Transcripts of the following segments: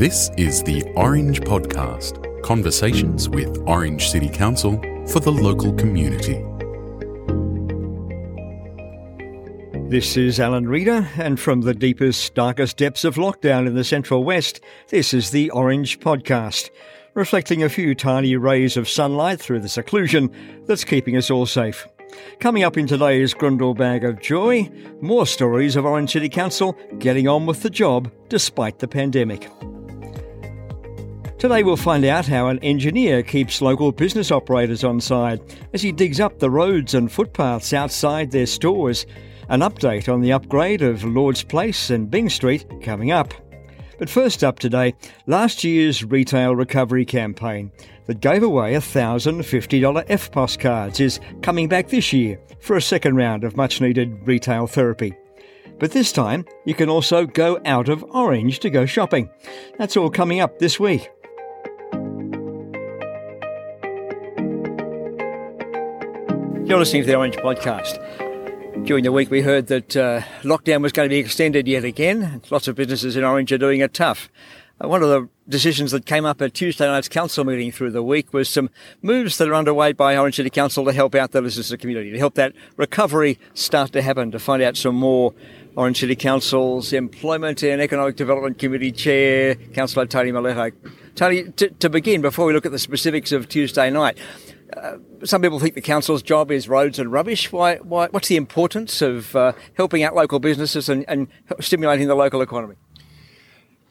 This is the Orange Podcast conversations with Orange City Council for the local community. This is Alan Reader, and from the deepest, darkest depths of lockdown in the Central West, this is the Orange Podcast, reflecting a few tiny rays of sunlight through the seclusion that's keeping us all safe. Coming up in today's Grundle Bag of Joy, more stories of Orange City Council getting on with the job despite the pandemic. Today we'll find out how an engineer keeps local business operators on side as he digs up the roads and footpaths outside their stores. An update on the upgrade of Lord's Place and Byng Street coming up. But first up today, last year's retail recovery campaign that gave away $1,050 EFTPOS cards is coming back this year for a second round of much needed retail therapy. But this time, you can also go out of Orange to go shopping. That's all coming up this week. You're listening to the Orange Podcast. During the week, we heard that uh, lockdown was going to be extended yet again. Lots of businesses in Orange are doing it tough. Uh, one of the decisions that came up at Tuesday night's council meeting through the week was some moves that are underway by Orange City Council to help out the business community, to help that recovery start to happen, to find out some more Orange City Council's Employment and Economic Development Committee Chair, Councillor Tony Mileto. Tony, to, to begin, before we look at the specifics of Tuesday night, uh, some people think the council's job is roads and rubbish. Why? Why? What's the importance of uh, helping out local businesses and, and, stimulating the local economy?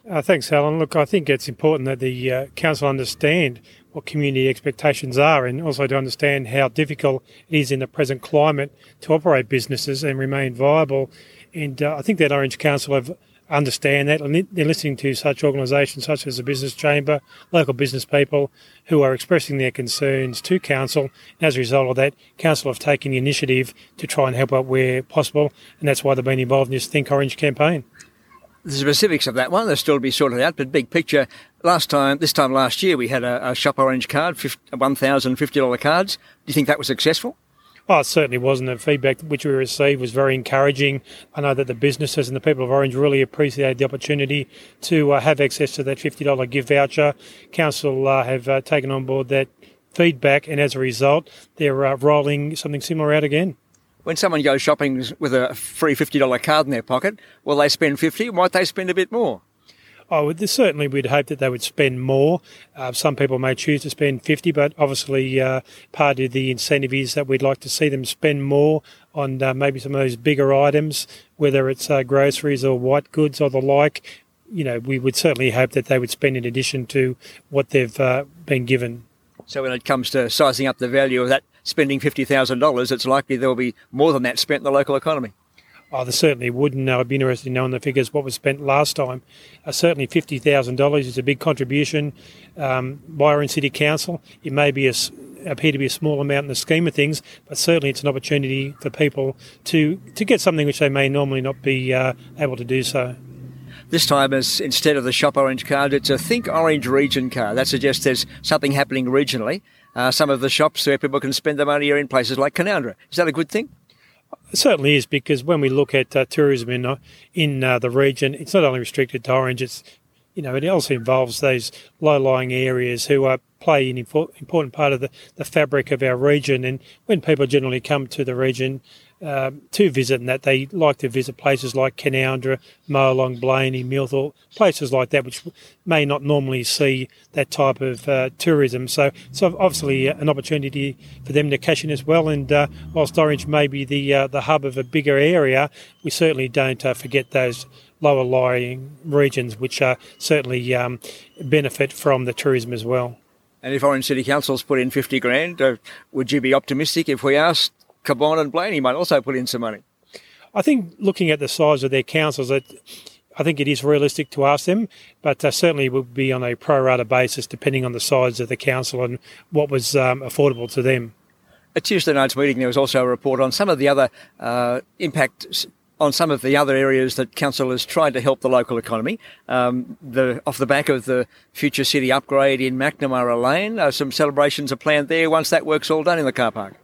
Uh, thanks, Helen. Look, I think it's important that the uh, council understand what community expectations are, and also to understand how difficult it is in the present climate to operate businesses and remain viable. And uh, I think that Orange Council have understand that. And they're listening to such organisations such as the Business Chamber, local business people who are expressing their concerns to Council. And as a result of that, Council have taken the initiative to try and help out where possible. And that's why they've been involved in this Think Orange campaign. The specifics of that one, they're still to be sorted out, but big picture, last time, this time last year, we had a, a Shop Orange card, $1,050 cards. Do you think that was successful? Oh, it certainly wasn't. The feedback which we received was very encouraging. I know that the businesses and the people of Orange really appreciated the opportunity to uh, have access to that $50 gift voucher. Council uh, have uh, taken on board that feedback, and as a result, they're uh, rolling something similar out again. When someone goes shopping with a free $50 card in their pocket, will they spend 50 Might they spend a bit more? Oh, certainly we'd hope that they would spend more. Uh, some people may choose to spend 50, but obviously uh, part of the incentive is that we'd like to see them spend more on uh, maybe some of those bigger items, whether it's uh, groceries or white goods or the like. You know, we would certainly hope that they would spend in addition to what they've uh, been given. So when it comes to sizing up the value of that spending $50,000, it's likely there will be more than that spent in the local economy. Oh, there certainly would, and I'd be interested in knowing the figures, what was spent last time. Uh, certainly $50,000 is a big contribution um, by Orange City Council. It may be a, appear to be a small amount in the scheme of things, but certainly it's an opportunity for people to, to get something which they may normally not be uh, able to do so. This time, as instead of the Shop Orange card, it's a Think Orange Region card. That suggests there's something happening regionally. Uh, some of the shops where people can spend their money are in places like Canowindra. Is that a good thing? It certainly is because when we look at uh, tourism in uh, in uh, the region, it's not only restricted to Orange. It's you know it also involves those low-lying areas who are play an important part of the, the fabric of our region. And when people generally come to the region, um, to visit and that they like to visit places like Canowindra, Molong, Blayney, Millthorpe, places like that, which may not normally see that type of uh, tourism. So it's obviously an opportunity for them to cash in as well. And uh, whilst Orange may be the uh, the hub of a bigger area, we certainly don't uh, forget those lower lying regions, which uh, certainly um, benefit from the tourism as well. And if Orange City Council's put in 50 grand, uh, would you be optimistic if we asked Cabonne and Blayney might also put in some money. I think looking at the size of their councils, I think it is realistic to ask them, but uh, certainly will be on a pro rata basis depending on the size of the council and what was um, affordable to them. At Tuesday night's meeting, there was also a report on some of the other uh, impacts on some of the other areas that council has tried to help the local economy. Um, the, off the back of the future city upgrade in McNamara Lane, uh, some celebrations are planned there once that work's all done in the car park.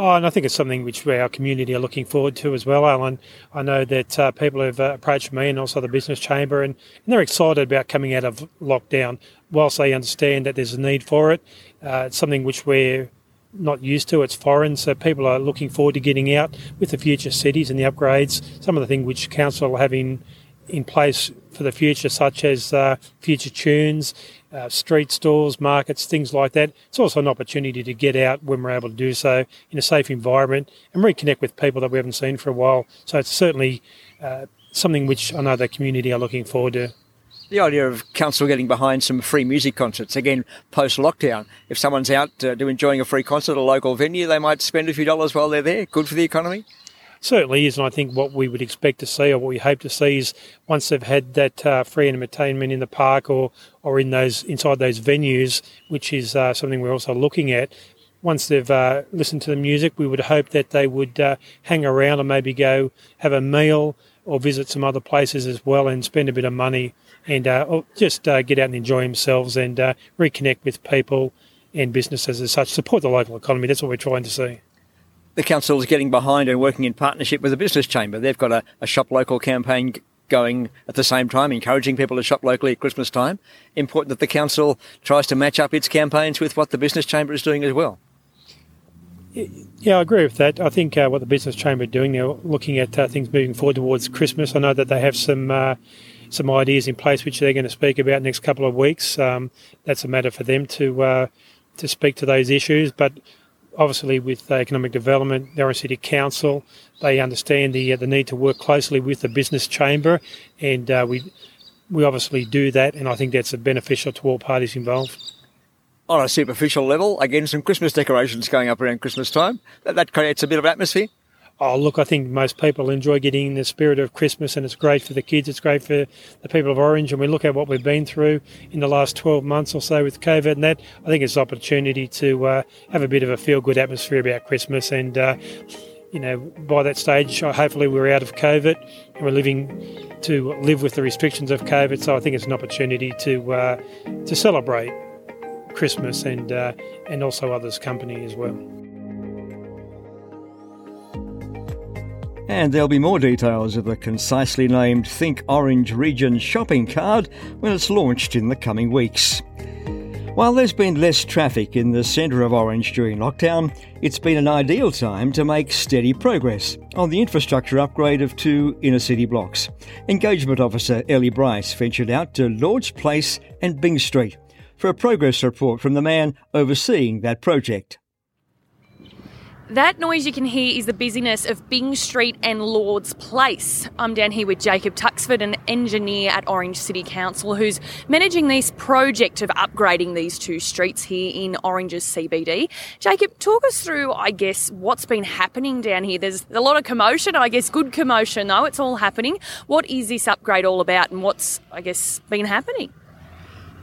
Oh, and I think it's something which our community are looking forward to as well, Alan. I know that uh, people have uh, approached me and also the business chamber, and, and, they're excited about coming out of lockdown. Whilst they understand that there's a need for it, uh, it's something which we're not used to. It's foreign, so people are looking forward to getting out with the future cities and the upgrades. Some of the things which council have in in place for the future, such as uh, future tunes, uh, street stalls, markets, things like that. It's also an opportunity to get out when we're able to do so in a safe environment and reconnect with people that we haven't seen for a while. So it's certainly uh, something which I know the community are looking forward to. The idea of council getting behind some free music concerts again post lockdown. If someone's out uh, enjoying a free concert at a local venue, they might spend a few dollars while they're there. Good for the economy certainly is, and I think what we would expect to see, or what we hope to see, is once they've had that uh, free entertainment in the park or or in those inside those venues, which is uh, something we're also looking at. Once they've uh, listened to the music, we would hope that they would uh, hang around and maybe go have a meal or visit some other places as well and spend a bit of money and uh, just uh, get out and enjoy themselves and reconnect with people and businesses as such. Support the local economy. That's what we're trying to see the council is getting behind and working in partnership with the business chamber. They've got a, a shop local campaign going at the same time, encouraging people to shop locally at Christmas time. Important that the council tries to match up its campaigns with what the business chamber is doing as well. Yeah, I agree with that. I think uh, what the business chamber are doing, they're looking at uh, things moving forward towards Christmas. I know that they have some uh, some ideas in place which they're going to speak about next couple of weeks. Um, that's a matter for them to uh, to speak to those issues, but obviously with economic development, the Orange City Council, they understand the uh, the need to work closely with the business chamber, and uh, we we obviously do that, and I think that's beneficial to all parties involved. On a superficial level, again, some Christmas decorations going up around Christmas time. That, that creates a bit of atmosphere. Oh, look, I think most people enjoy getting in the spirit of Christmas, and it's great for the kids. It's great for the people of Orange. And we look at what we've been through in the last 12 months or so with COVID and that. I think it's an opportunity to uh, have a bit of a feel good atmosphere about Christmas. And, uh, you know, by that stage, hopefully we're out of COVID and we're living to live with the restrictions of COVID. So I think it's an opportunity to uh, to celebrate Christmas and uh, and also others' company as well. And there'll be more details of the concisely named Think Orange Region shopping card when it's launched in the coming weeks. While there's been less traffic in the centre of Orange during lockdown, it's been an ideal time to make steady progress on the infrastructure upgrade of two inner city blocks. Engagement Officer Ellie Bryce ventured out to Lords Place and Byng Street for a progress report from the man overseeing that project. That noise you can hear is the busyness of Byng Street and Lords Place. I'm down here with Jacob Tuxford, an engineer at Orange City Council, who's managing this project of upgrading these two streets here in Orange's CBD. Jacob, talk us through, I guess, what's been happening down here. There's a lot of commotion, I guess, good commotion though, it's all happening. What is this upgrade all about and what's, I guess, been happening?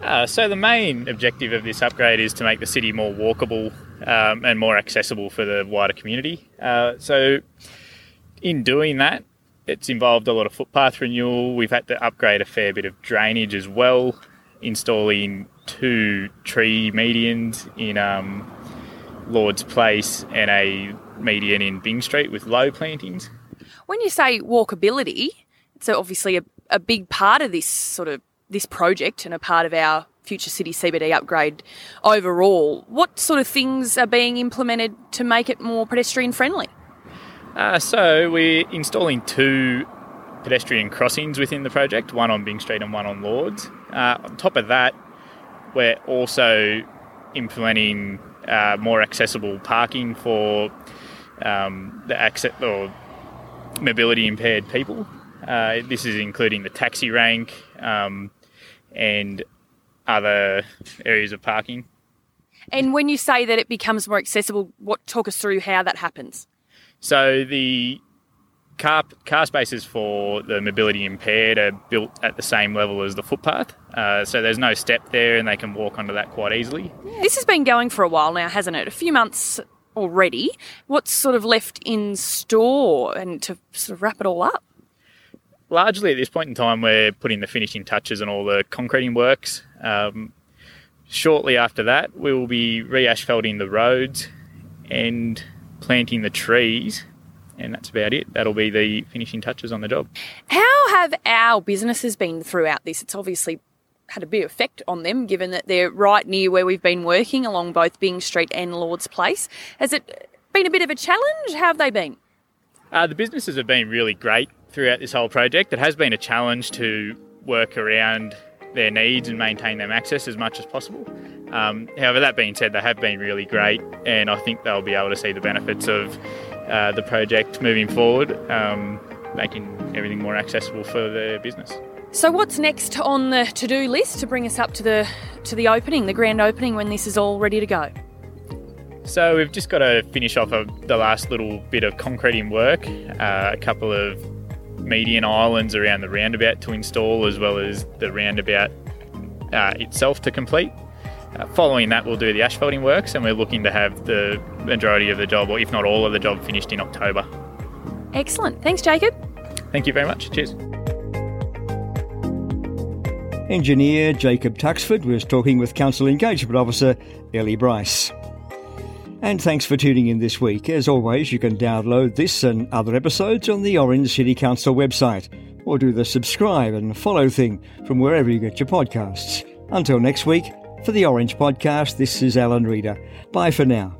Uh, so, the main objective of this upgrade is to make the city more walkable um, and more accessible for the wider community. Uh, so, in doing that, it's involved a lot of footpath renewal. We've had to upgrade a fair bit of drainage as well, installing two tree medians in um, Lord's Place and a median in Byng Street with low plantings. When you say walkability, it's obviously a, a big part of this sort of this project and a part of our future city CBD upgrade overall. What sort of things are being implemented to make it more pedestrian friendly? Uh, so we're installing two pedestrian crossings within the project, one on Byng Street and one on Lords. Uh, on top of that, we're also implementing uh, more accessible parking for um, the access or mobility impaired people. Uh, this is including the taxi rank um, and other areas of parking. And when you say that it becomes more accessible, what talk us through how that happens? So the car car spaces for the mobility impaired are built at the same level as the footpath, uh, so there's no step there, and they can walk onto that quite easily. This has been going for a while now, hasn't it? A few months already. What's sort of left in store, and to sort of wrap it all up? largely at this point in time, we're putting the finishing touches on all the concreting works. Um, shortly after that, we will be re asphalting the roads and planting the trees, and that's about it. That'll be the finishing touches on the job. How have our businesses been throughout this? It's obviously had a big effect on them, given that they're right near where we've been working along both Byng Street and Lord's Place. Has it been a bit of a challenge? How have they been? Uh, the businesses have been really great throughout this whole project. It has been a challenge to work around their needs and maintain them access as much as possible. Um, however, that being said, they have been really great, and I think they'll be able to see the benefits of uh, the project moving forward, um, making everything more accessible for their business. So, what's next on the to-do list to bring us up to the to the opening, the grand opening, when this is all ready to go? So we've just got to finish off the last little bit of concreting work, uh, a couple of median islands around the roundabout to install, as well as the roundabout uh, itself to complete. Uh, following that, we'll do the asphalting works, and we're looking to have the majority of the job, or if not all of the job, finished in October. Excellent. Thanks, Jacob. Thank you very much. Cheers. Engineer Jacob Tuxford was talking with Council Engagement Officer Ellie Bryce. And thanks for tuning in this week. As always, you can download this and other episodes on the Orange City Council website, or do the subscribe and follow thing from wherever you get your podcasts. Until next week, for the Orange Podcast, this is Alan Reader. Bye for now.